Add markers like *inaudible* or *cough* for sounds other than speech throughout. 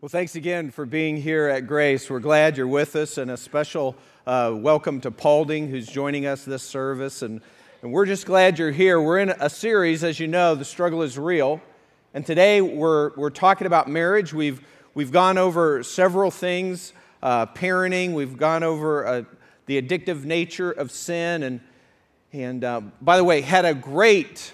Well, thanks again for being here at Grace. We're glad you're with us, and a special uh, welcome to Paulding, who's joining us this service. And, and we're just glad you're here. We're in a series, as you know, The Struggle is Real. And today we're, we're talking about marriage. We've, we've gone over several things uh, parenting, we've gone over uh, the addictive nature of sin. And, and uh, by the way, had a great,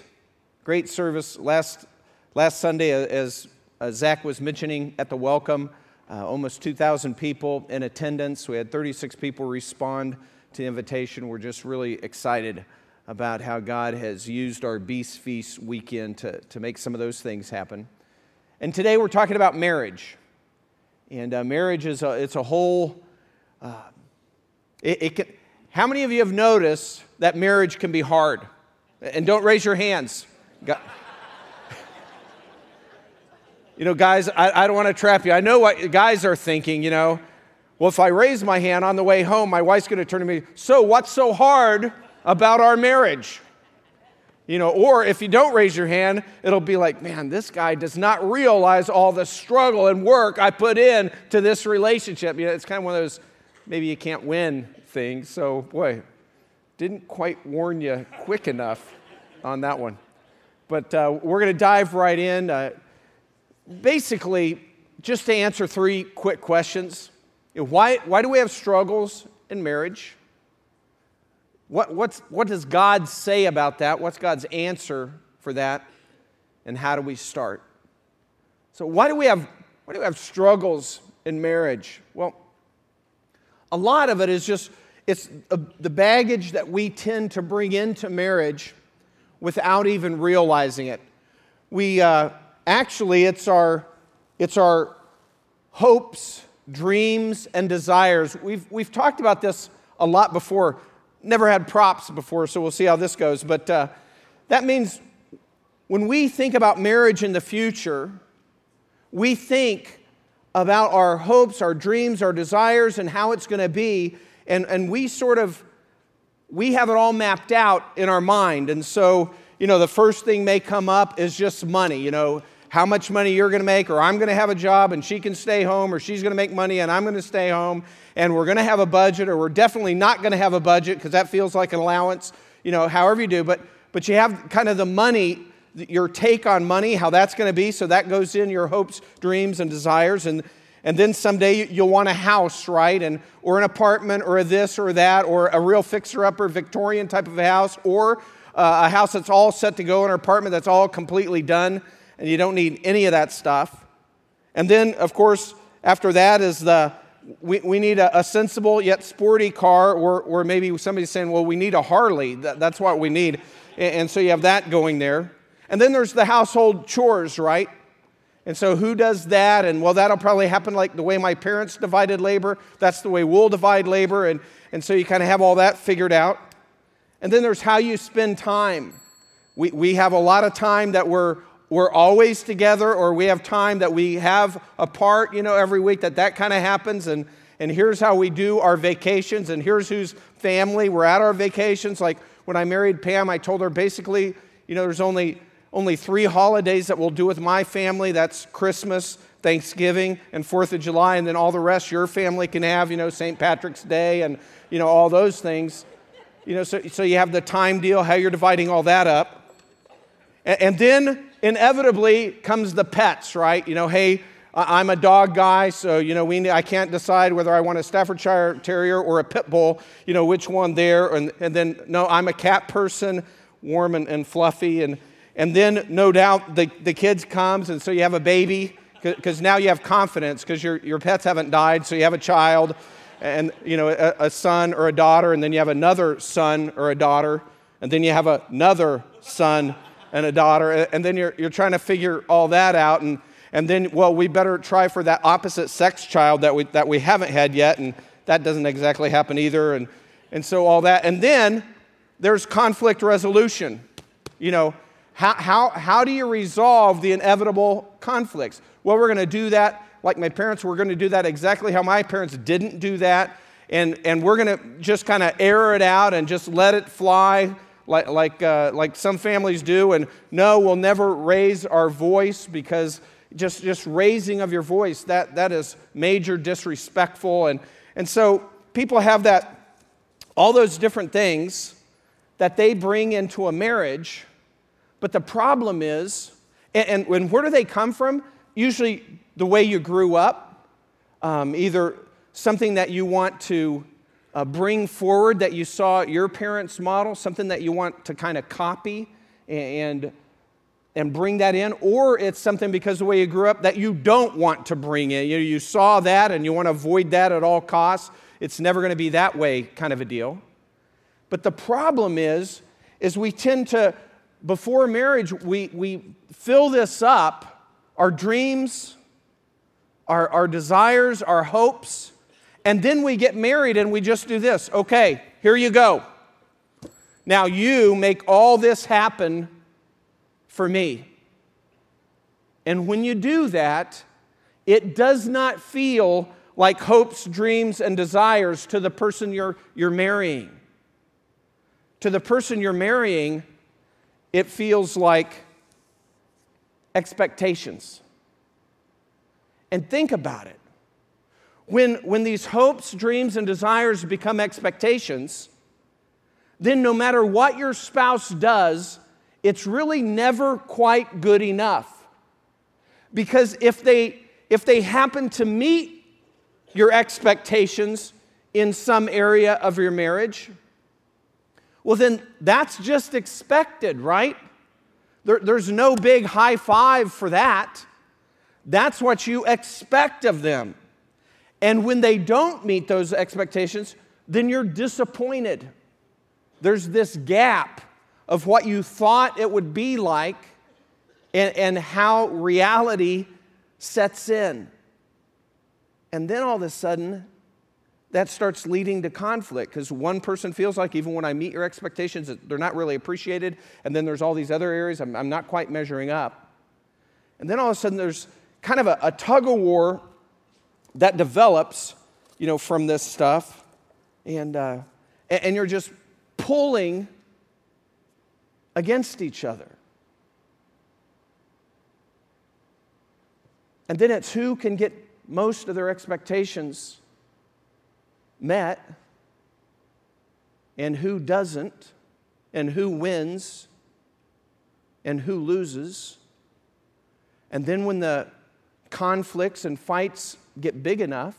great service last, last Sunday as uh, Zach was mentioning at the welcome, uh, almost 2,000 people in attendance. We had 36 people respond to the invitation. We're just really excited about how God has used our Beast Feast weekend to, to make some of those things happen. And today we're talking about marriage. And uh, marriage is a, it's a whole, uh, it, it can, how many of you have noticed that marriage can be hard? And don't raise your hands. God, you know, guys, I, I don't want to trap you. I know what guys are thinking, you know. Well, if I raise my hand on the way home, my wife's going to turn to me, so what's so hard about our marriage? You know, or if you don't raise your hand, it'll be like, man, this guy does not realize all the struggle and work I put in to this relationship. You know, it's kind of one of those maybe you can't win things. So, boy, didn't quite warn you quick enough on that one. But uh, we're going to dive right in. Uh, basically, just to answer three quick questions why, why do we have struggles in marriage? What, what's, what does God say about that? What's God's answer for that? And how do we start? So, why do we have, why do we have struggles in marriage? Well, a lot of it is just it's the baggage that we tend to bring into marriage without even realizing it. We, uh, Actually, it's our, it's our hopes, dreams, and desires. We've, we've talked about this a lot before. Never had props before, so we'll see how this goes. But uh, that means when we think about marriage in the future, we think about our hopes, our dreams, our desires, and how it's going to be. And, and we sort of, we have it all mapped out in our mind. And so, you know, the first thing may come up is just money. You know, how much money you're going to make, or I'm going to have a job and she can stay home, or she's going to make money and I'm going to stay home, and we're going to have a budget, or we're definitely not going to have a budget because that feels like an allowance, you know, however you do. But, but you have kind of the money, your take on money, how that's going to be. So that goes in your hopes, dreams, and desires. And, and then someday you'll want a house, right? And, or an apartment, or a this or that, or a real fixer upper Victorian type of a house, or uh, a house that's all set to go, an apartment that's all completely done and you don't need any of that stuff. And then, of course, after that is the we, we need a, a sensible yet sporty car, or, or maybe somebody's saying, well, we need a Harley. That, that's what we need. And, and so you have that going there. And then there's the household chores, right? And so who does that? And well, that'll probably happen like the way my parents divided labor. That's the way we'll divide labor. And, and so you kind of have all that figured out. And then there's how you spend time. We, we have a lot of time that we're we're always together or we have time that we have apart, you know, every week that that kind of happens. And, and here's how we do our vacations and here's whose family we're at our vacations. Like when I married Pam, I told her basically, you know, there's only, only three holidays that we'll do with my family. That's Christmas, Thanksgiving, and Fourth of July. And then all the rest your family can have, you know, St. Patrick's Day and, you know, all those things. You know, so, so you have the time deal, how you're dividing all that up. And, and then inevitably comes the pets, right? You know, hey, I'm a dog guy, so you know we, I can't decide whether I want a Staffordshire Terrier or a Pit Bull. You know which one there, and, and then no, I'm a cat person, warm and, and fluffy, and and then no doubt the, the kids comes, and so you have a baby because now you have confidence because your your pets haven't died, so you have a child, and you know a, a son or a daughter, and then you have another son or a daughter, and then you have another son and a daughter, and then you're, you're trying to figure all that out. And, and then, well, we better try for that opposite sex child that we, that we haven't had yet, and that doesn't exactly happen either. And, and so all that. And then there's conflict resolution. You know, how, how, how do you resolve the inevitable conflicts? Well, we're going to do that like my parents, we're going to do that exactly how my parents didn't do that. And, and we're going to just kind of air it out and just let it fly like, like, uh, like some families do. And no, we'll never raise our voice because just, just raising of your voice, that, that is major disrespectful. And, and so people have that, all those different things that they bring into a marriage. But the problem is, and, and where do they come from? Usually the way you grew up, um, either something that you want to uh, bring forward that you saw your parents model, something that you want to kind of copy and, and bring that in, or it's something because the way you grew up that you don't want to bring in. You, you saw that and you want to avoid that at all costs. It's never going to be that way kind of a deal. But the problem is, is we tend to, before marriage, we, we fill this up, our dreams, our, our desires, our hopes, and then we get married and we just do this. Okay, here you go. Now you make all this happen for me. And when you do that, it does not feel like hopes, dreams, and desires to the person you're, you're marrying. To the person you're marrying, it feels like expectations. And think about it. When, when these hopes, dreams, and desires become expectations, then no matter what your spouse does, it's really never quite good enough. Because if they, if they happen to meet your expectations in some area of your marriage, well, then that's just expected, right? There, there's no big high five for that. That's what you expect of them. And when they don't meet those expectations, then you're disappointed. There's this gap of what you thought it would be like and, and how reality sets in. And then all of a sudden, that starts leading to conflict because one person feels like even when I meet your expectations, they're not really appreciated. And then there's all these other areas I'm, I'm not quite measuring up. And then all of a sudden, there's kind of a, a tug of war that develops, you know, from this stuff. And, uh, and you're just pulling against each other. And then it's who can get most of their expectations met and who doesn't, and who wins and who loses. And then when the conflicts and fights get big enough,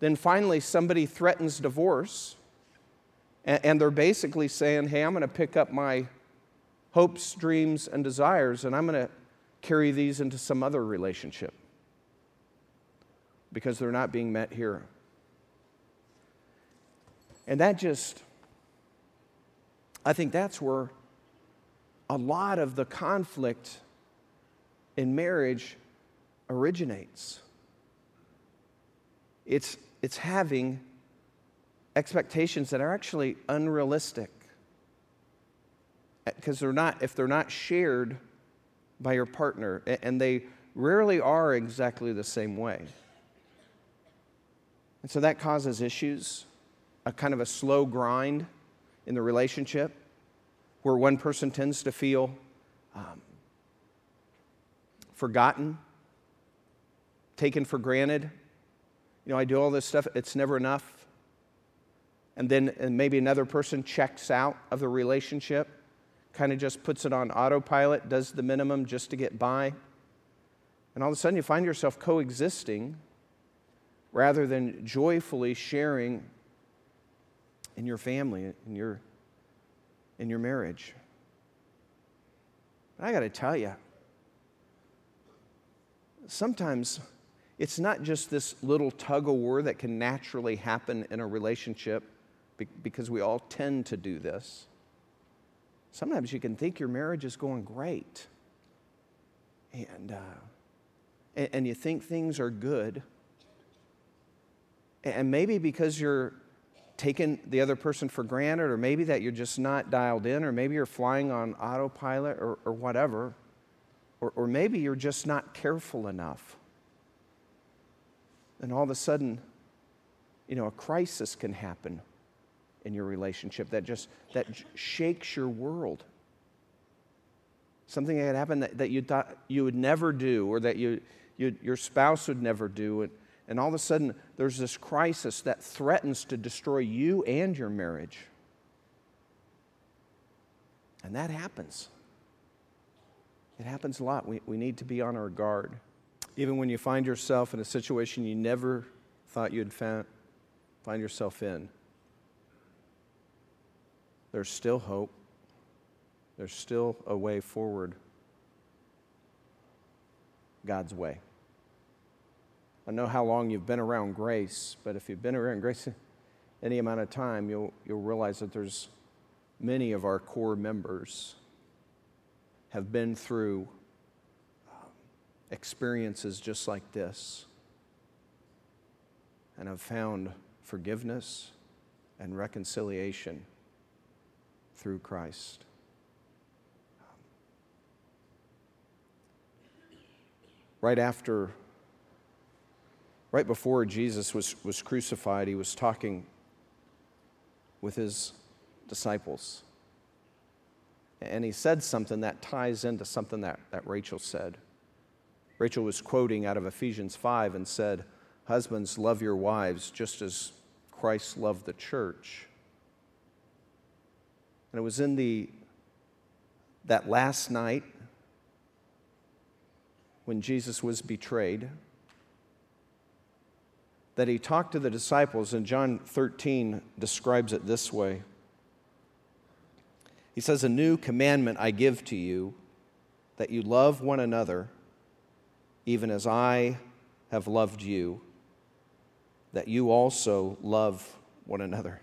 then finally somebody threatens divorce. And, they're basically saying, hey, I'm going to pick up my hopes, dreams, and desires, and I'm going to carry these into some other relationship because they're not being met here. And that just, I think that's where a lot of the conflict in marriage originates. It's, it's having expectations that are actually unrealistic. Because they're not, if they're not shared by your partner, and they rarely are exactly the same way. And so that causes issues, a kind of a slow grind in the relationship where one person tends to feel um, forgotten, taken for granted. You know, I do all this stuff, it's never enough. And then and maybe another person checks out of the relationship, kind of just puts it on autopilot, does the minimum just to get by. And all of a sudden you find yourself coexisting rather than joyfully sharing in your family, in your, in your marriage. But I got to tell you, sometimes it's not just this little tug of war that can naturally happen in a relationship because we all tend to do this. Sometimes you can think your marriage is going great, and, uh, and, and you think things are good. And maybe because you're taking the other person for granted, or maybe that you're just not dialed in, or maybe you're flying on autopilot, or, or whatever, or, or maybe you're just not careful enough and all of a sudden, you know, a crisis can happen in your relationship that just that shakes your world. something that had happened that, that you thought you would never do or that you, you, your spouse would never do. And, and all of a sudden, there's this crisis that threatens to destroy you and your marriage. And that happens. It happens a lot. We, we need to be on our guard. Even when you find yourself in a situation you never thought you'd find yourself in, there's still hope. There's still a way forward. God's way. I know how long you've been around grace, but if you've been around grace *laughs* any amount of time, you'll, you'll realize that there's many of our core members have been through experiences just like this and have found forgiveness and reconciliation through Christ. Right after, right before Jesus was, was crucified, he was talking with his disciples. And he said something that ties into something that, that Rachel said. Rachel was quoting out of Ephesians 5 and said, Husbands, love your wives just as Christ loved the church. And it was in the, that last night when Jesus was betrayed that he talked to the disciples, and John 13 describes it this way. He says, A new commandment I give to you, that you love one another, even as I have loved you, that you also love one another.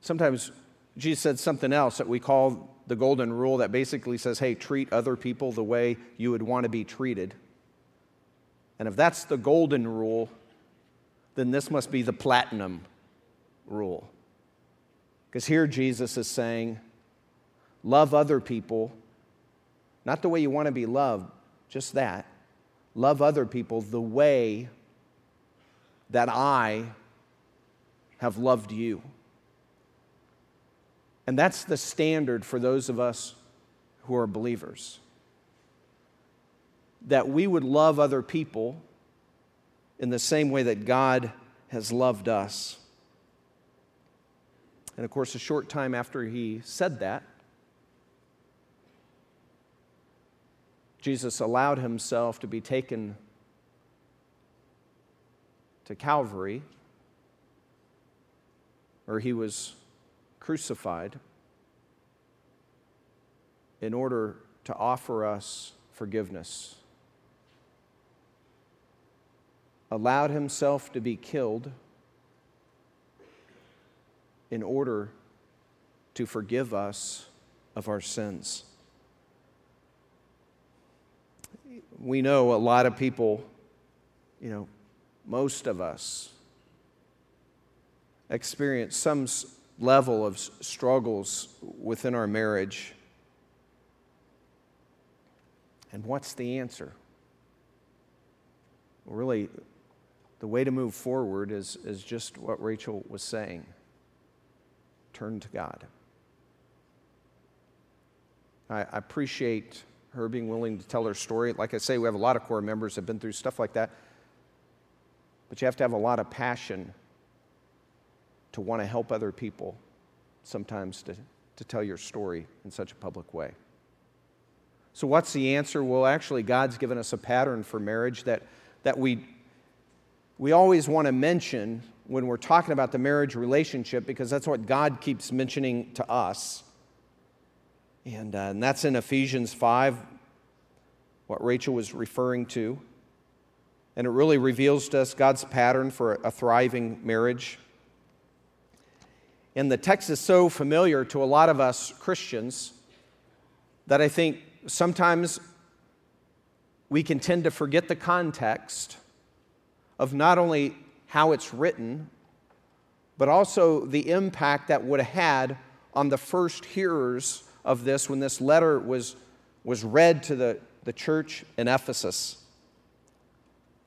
Sometimes Jesus said something else that we call the golden rule that basically says, hey, treat other people the way you would want to be treated. And if that's the golden rule, then this must be the platinum rule. Because here Jesus is saying, love other people, not the way you want to be loved, just that. Love other people the way that I have loved you. And that's the standard for those of us who are believers. That we would love other people in the same way that God has loved us. And of course, a short time after he said that, Jesus allowed himself to be taken to Calvary, where he was crucified, in order to offer us forgiveness. Allowed himself to be killed in order to forgive us of our sins. We know a lot of people, you know, most of us experience some level of struggles within our marriage. And what's the answer? Well, really, the way to move forward is, is just what Rachel was saying turn to God. I, I appreciate her being willing to tell her story. Like I say, we have a lot of core members that have been through stuff like that. But you have to have a lot of passion to want to help other people sometimes to, to tell your story in such a public way. So, what's the answer? Well, actually, God's given us a pattern for marriage that, that we, we always want to mention when we're talking about the marriage relationship because that's what God keeps mentioning to us. And, uh, and that's in Ephesians 5, what Rachel was referring to. And it really reveals to us God's pattern for a thriving marriage. And the text is so familiar to a lot of us Christians that I think sometimes we can tend to forget the context of not only how it's written, but also the impact that would have had on the first hearers of this when this letter was, was read to the, the church in Ephesus.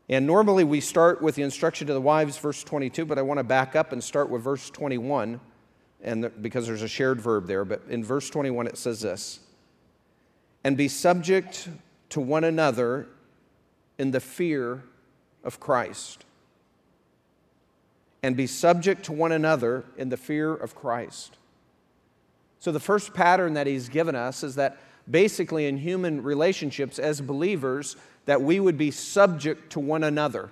And normally we start with the instruction to the wives, verse 22, but I want to back up and start with verse 21 and the, because there's a shared verb there, but in verse 21 it says this and be subject to one another in the fear of Christ. And be subject to one another in the fear of Christ. So, the first pattern that he's given us is that basically in human relationships as believers, that we would be subject to one another,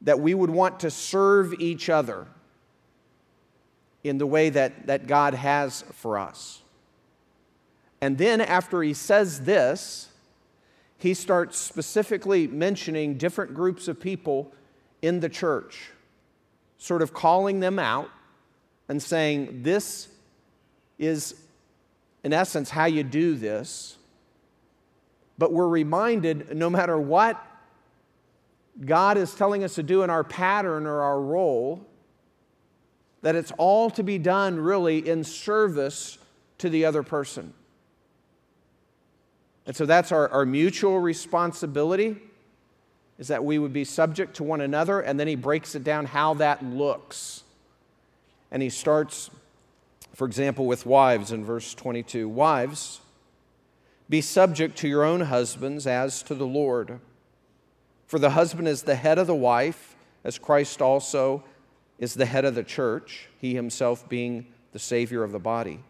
that we would want to serve each other in the way that, that God has for us. And then, after he says this, he starts specifically mentioning different groups of people in the church, sort of calling them out and saying, This is, in essence, how you do this. But we're reminded no matter what God is telling us to do in our pattern or our role, that it's all to be done really in service to the other person. And so that's our, our mutual responsibility is that we would be subject to one another, and then he breaks it down how that looks. And he starts, for example, with wives in verse 22. Wives, be subject to your own husbands as to the Lord. For the husband is the head of the wife, as Christ also is the head of the church, he himself being the Savior of the body.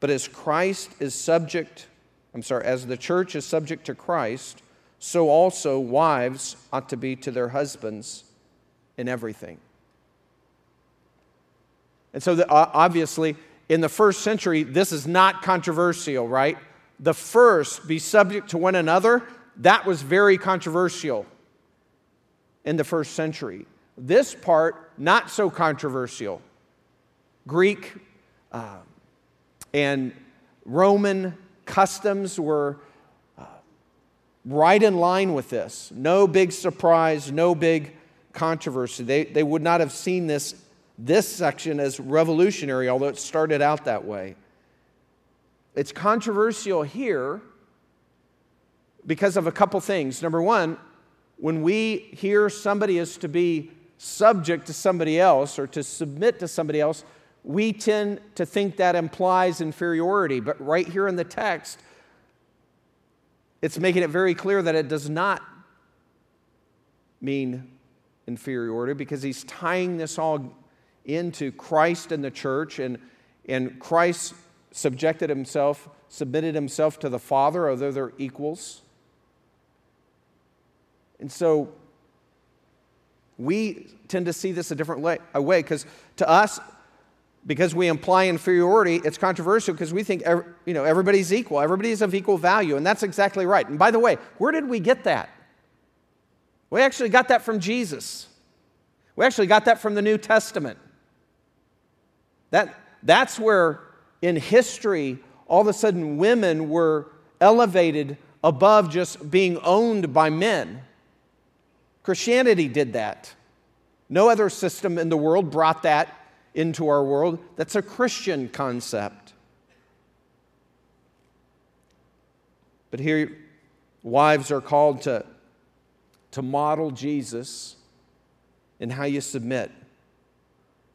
But as Christ is subject, I'm sorry, as the church is subject to Christ, so also wives ought to be to their husbands in everything. And so, the, obviously, in the first century, this is not controversial, right? The first, be subject to one another, that was very controversial in the first century. This part, not so controversial. Greek uh, and Roman customs were uh, right in line with this. No big surprise, no big controversy. They, they would not have seen this, this section as revolutionary, although it started out that way. It's controversial here because of a couple things. Number one, when we hear somebody is to be subject to somebody else or to submit to somebody else, we tend to think that implies inferiority. But right here in the text, it's making it very clear that it does not mean inferiority because he's tying this all into Christ and the church, and, and Christ subjected himself, submitted himself to the Father, although they're equals. And so we tend to see this a different way because to us, because we imply inferiority, it's controversial because we think you know, everybody's equal, everybody's of equal value, and that's exactly right. And by the way, where did we get that? We actually got that from Jesus. We actually got that from the New Testament. That, that's where in history, all of a sudden, women were elevated above just being owned by men. Christianity did that. No other system in the world brought that into our world. That's a Christian concept. But here, wives are called to, to model Jesus in how you submit.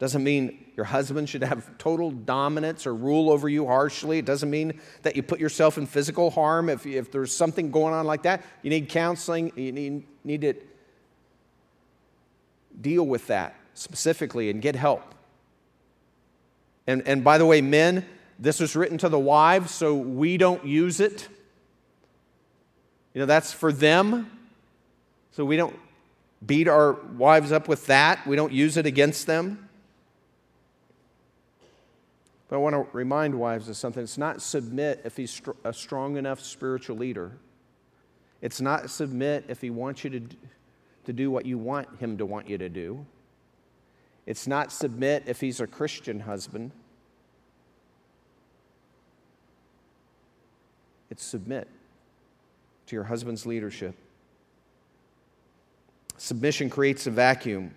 Doesn't mean your husband should have total dominance or rule over you harshly. It doesn't mean that you put yourself in physical harm. If, if there's something going on like that, you need counseling, you need, need it deal with that specifically and get help. And, and by the way, men, this was written to the wives, so we don't use it. You know, that's for them. So we don't beat our wives up with that, we don't use it against them. But I want to remind wives of something. It's not submit if he's a strong enough spiritual leader. It's not submit if he wants you to to do what you want him to want you to do. It's not submit if he's a Christian husband. It's submit to your husband's leadership. Submission creates a vacuum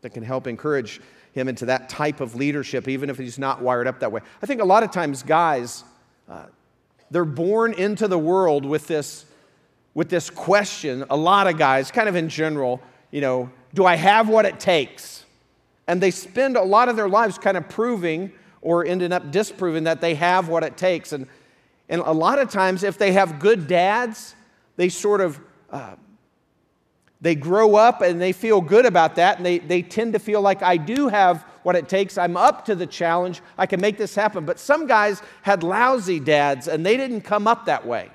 that can help encourage him into that type of leadership, even if he's not wired up that way. I think a lot of times, guys, uh, they're born into the world with this with this question, a lot of guys, kind of in general, you know, do I have what it takes? And they spend a lot of their lives kind of proving or ending up disproving that they have what it takes. And, and a lot of times, if they have good dads, they sort of uh, they grow up and they feel good about that, and they, they tend to feel like I do have what it takes. I'm up to the challenge. I can make this happen. But some guys had lousy dads, and they didn't come up that way.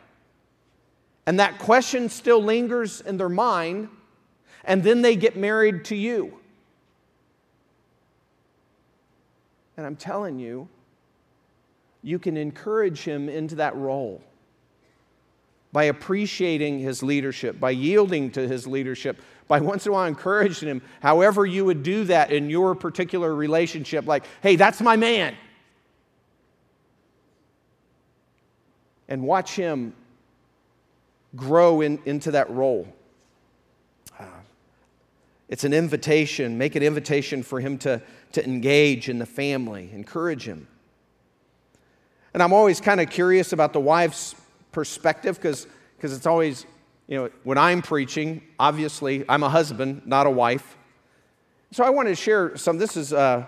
And that question still lingers in their mind, and then they get married to you. And I'm telling you, you can encourage him into that role by appreciating his leadership, by yielding to his leadership, by once in a while encouraging him, however you would do that in your particular relationship, like, hey, that's my man. And watch him grow in, into that role. Uh, it's an invitation. Make an invitation for him to, to engage in the family, encourage him. And I'm always kind of curious about the wife's perspective because it's always, you know, when I'm preaching, obviously, I'm a husband, not a wife. So I wanted to share some. This is uh,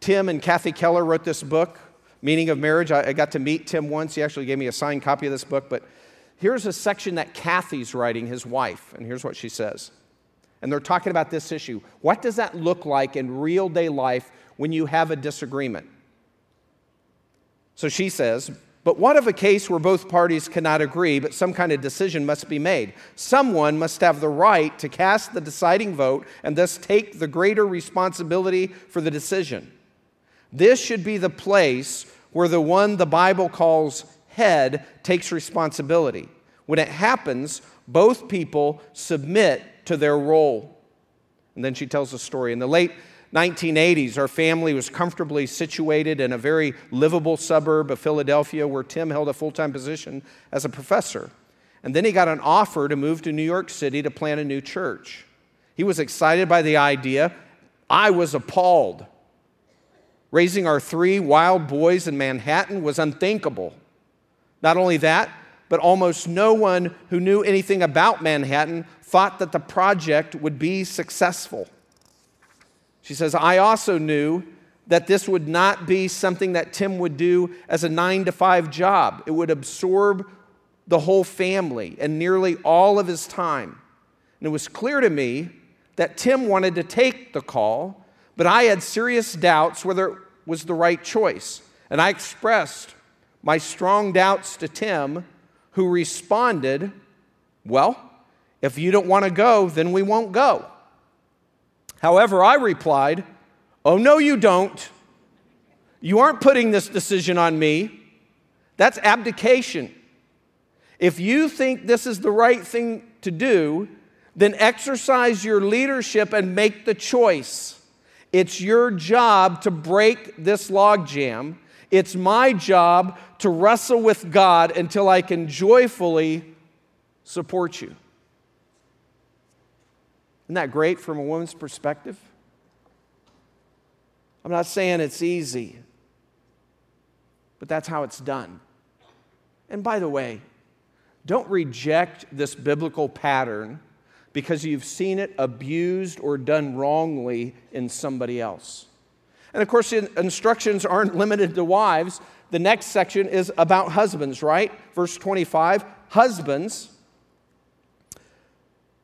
Tim and Kathy Keller wrote this book, Meaning of Marriage. I, I got to meet Tim once. He actually gave me a signed copy of this book. But here's a section that Kathy's writing, his wife, and here's what she says. And they're talking about this issue. What does that look like in real day life when you have a disagreement? So she says, but what of a case where both parties cannot agree, but some kind of decision must be made? Someone must have the right to cast the deciding vote and thus take the greater responsibility for the decision. This should be the place where the one the Bible calls head takes responsibility. When it happens, both people submit to their role. And then she tells a story. In the late 1980s, our family was comfortably situated in a very livable suburb of Philadelphia where Tim held a full time position as a professor. And then he got an offer to move to New York City to plant a new church. He was excited by the idea. I was appalled. Raising our three wild boys in Manhattan was unthinkable. Not only that, but almost no one who knew anything about Manhattan thought that the project would be successful. She says, I also knew that this would not be something that Tim would do as a nine to five job. It would absorb the whole family and nearly all of his time. And it was clear to me that Tim wanted to take the call, but I had serious doubts whether it was the right choice. And I expressed my strong doubts to Tim, who responded, Well, if you don't want to go, then we won't go. However, I replied, Oh, no, you don't. You aren't putting this decision on me. That's abdication. If you think this is the right thing to do, then exercise your leadership and make the choice. It's your job to break this logjam. It's my job to wrestle with God until I can joyfully support you. Isn't that great from a woman's perspective? I'm not saying it's easy, but that's how it's done. And by the way, don't reject this biblical pattern because you've seen it abused or done wrongly in somebody else. And of course, the instructions aren't limited to wives. The next section is about husbands, right? Verse 25 Husbands,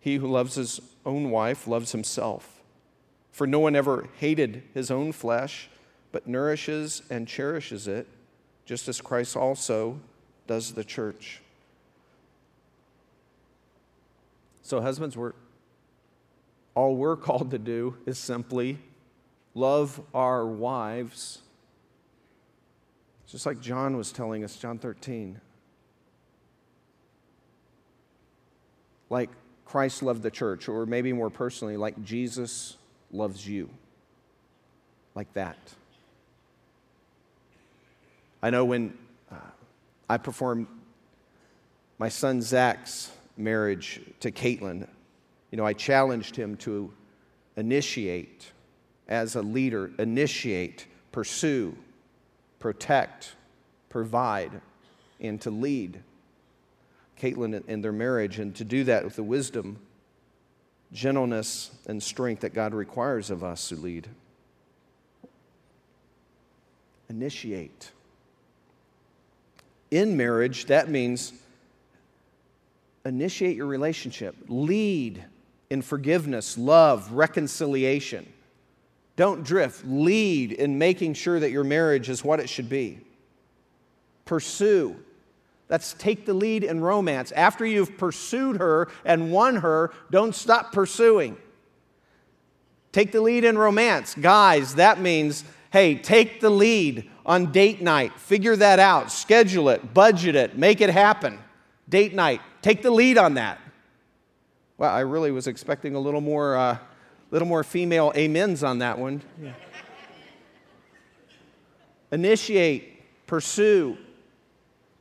He who loves his own wife loves himself. For no one ever hated his own flesh, but nourishes and cherishes it, just as Christ also does the church. So, husbands, we're, all we're *laughs* called to do is simply love our wives, just like John was telling us, John 13. Like Christ loved the church, or maybe more personally, like Jesus loves you. like that. I know when uh, I performed my son Zach's marriage to Caitlin, you know, I challenged him to initiate, as a leader, initiate, pursue, protect, provide, and to lead Caitlin in their marriage, and to do that with the wisdom, gentleness, and strength that God requires of us who lead. Initiate. In marriage, that means initiate your relationship, lead in forgiveness, love, reconciliation. Don't drift. Lead in making sure that your marriage is what it should be. Pursue. That's take the lead in romance. After you've pursued her and won her, don't stop pursuing. Take the lead in romance. Guys, that means, hey, take the lead on date night. Figure that out. Schedule it, budget it, make it happen. Date night. Take the lead on that. Well, I really was expecting a little more, uh, little more female amens on that one. Yeah. Initiate, pursue,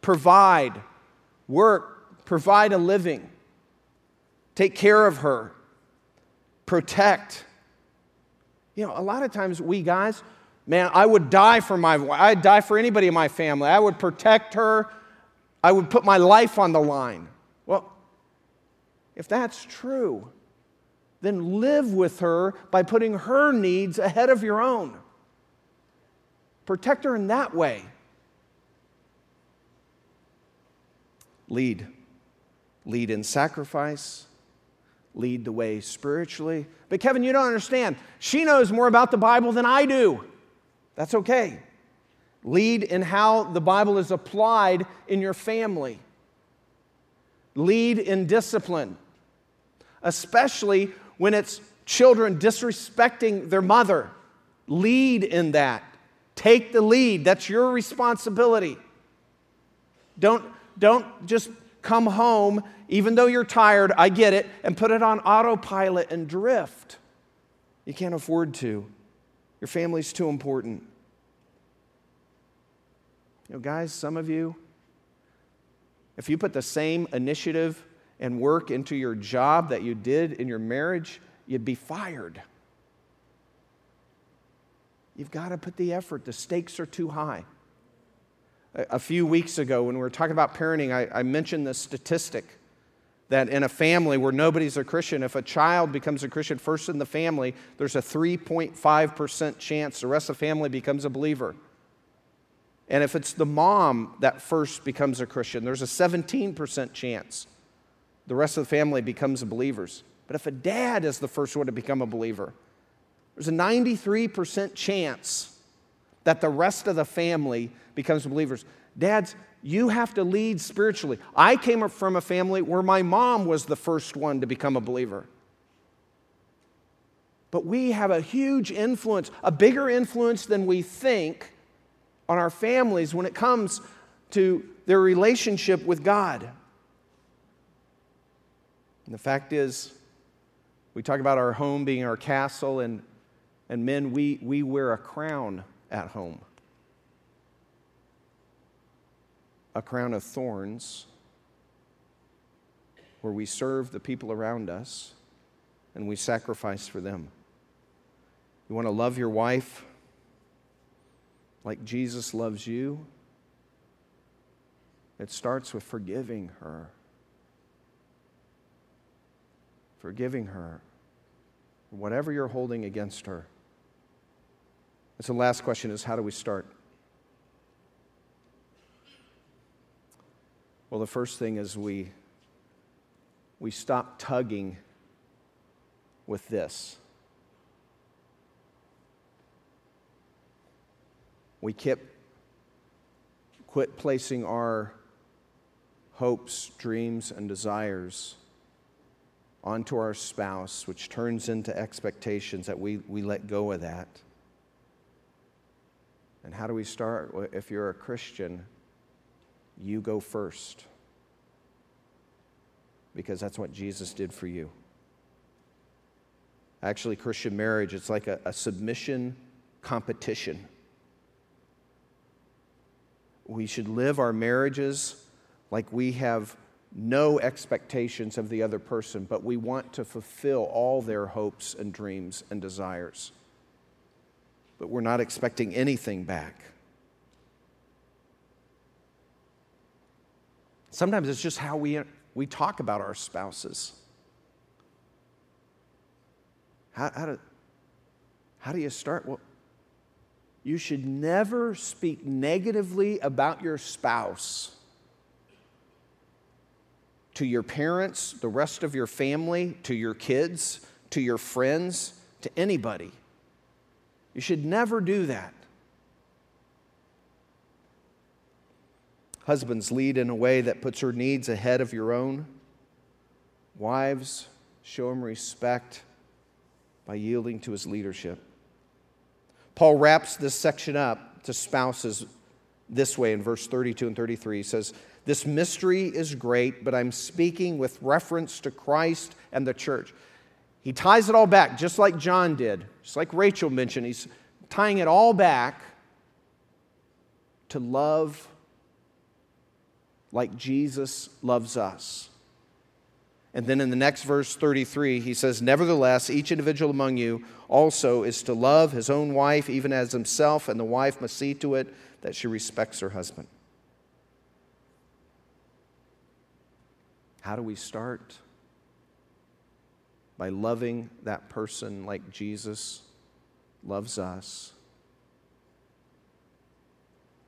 provide, work, provide a living, take care of her, protect. You know, a lot of times we guys, man, I would die for my I'd die for anybody in my family. I would protect her. I would put my life on the line. Well, if that's true, then live with her by putting her needs ahead of your own. Protect her in that way. Lead. Lead in sacrifice. Lead the way spiritually. But Kevin, you don't understand. She knows more about the Bible than I do. That's okay. Lead in how the Bible is applied in your family. Lead in discipline especially when it's children disrespecting their mother. Lead in that. Take the lead. That's your responsibility. Don't, don't just come home, even though you're tired, I get it, and put it on autopilot and drift. You can't afford to. Your family's too important. You know, guys, some of you, if you put the same initiative and work into your job that you did in your marriage, you'd be fired. You've got to put the effort. The stakes are too high. A, few weeks ago, when we were talking about parenting, I, I mentioned the statistic that in a family where nobody's a Christian, if a child becomes a Christian first in the family, there's a 3.5% chance the rest of the family becomes a believer. And if it's the mom that first becomes a Christian, there's a 17% chance the rest of the family becomes believers. But if a dad is the first one to become a believer, there's a 93% chance that the rest of the family becomes believers. Dads, you have to lead spiritually. I came up from a family where my mom was the first one to become a believer. But we have a huge influence, a bigger influence than we think on our families when it comes to their relationship with God. And the fact is, we talk about our home being our castle, and, and men, we, we wear a crown at home a crown of thorns where we serve the people around us and we sacrifice for them. You want to love your wife like Jesus loves you? It starts with forgiving her forgiving her, whatever you're holding against her. And so the last question is how do we start? Well, the first thing is we, we stop tugging with this. We keep, quit placing our hopes, dreams, and desires onto our spouse, which turns into expectations that we, we let go of that. And how do we start? If you're a Christian, you go first. Because that's what Jesus did for you. Actually, Christian marriage, it's like a, a submission competition. We should live our marriages like we have no expectations of the other person, but we want to fulfill all their hopes and dreams and desires. But we're not expecting anything back. Sometimes it's just how we, we talk about our spouses. How, how, do, how do you start? Well, you should never speak negatively about your spouse to your parents, the rest of your family, to your kids, to your friends, to anybody. You should never do that. Husbands, lead in a way that puts her needs ahead of your own. Wives, show him respect by yielding to his leadership. Paul wraps this section up to spouses this way in verse 32 and 33. He says, this mystery is great, but I'm speaking with reference to Christ and the church. He ties it all back, just like John did, just like Rachel mentioned. He's tying it all back to love like Jesus loves us. And then in the next verse 33, he says, Nevertheless, each individual among you also is to love his own wife even as himself, and the wife must see to it that she respects her husband. How do we start? By loving that person like Jesus loves us.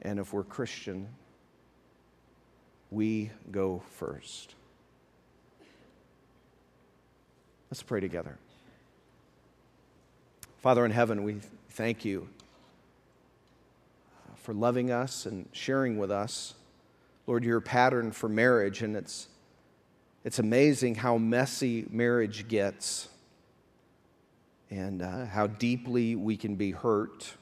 And if we're Christian, we go first. Let's pray together. Father in heaven, we thank you for loving us and sharing with us, Lord, your pattern for marriage, and it's it's amazing how messy marriage gets and uh, how deeply we can be hurt.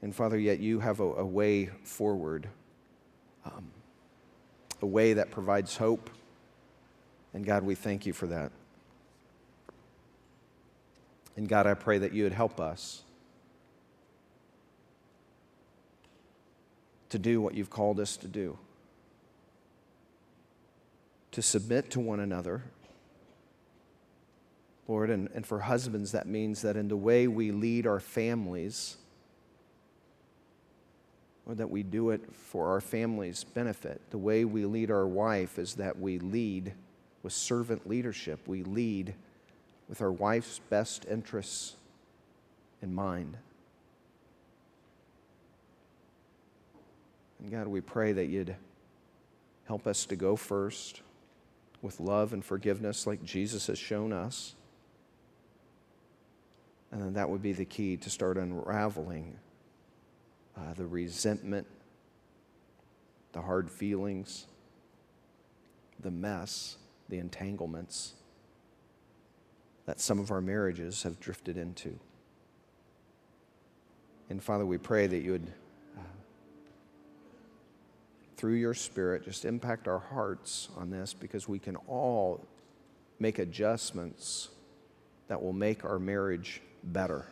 And Father, yet you have a, a way forward, um, a way that provides hope. And God, we thank you for that. And God, I pray that you would help us to do what you've called us to do to submit to one another. Lord, and, and for husbands, that means that in the way we lead our families, or that we do it for our family's benefit. The way we lead our wife is that we lead with servant leadership. We lead with our wife's best interests in mind. And God, we pray that you'd help us to go first with love and forgiveness like Jesus has shown us. And then that would be the key to start unraveling uh, the resentment, the hard feelings, the mess, the entanglements that some of our marriages have drifted into. And Father, we pray that you would through your Spirit, just impact our hearts on this because we can all make adjustments that will make our marriage better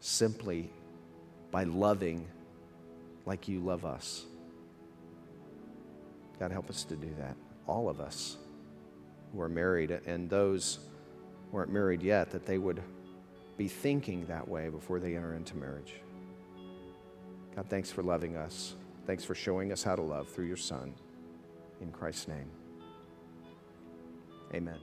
simply by loving like you love us. God, help us to do that. All of us who are married and those who aren't married yet, that they would be thinking that way before they enter into marriage. God, thanks for loving us. Thanks for showing us how to love through your Son. In Christ's name, amen.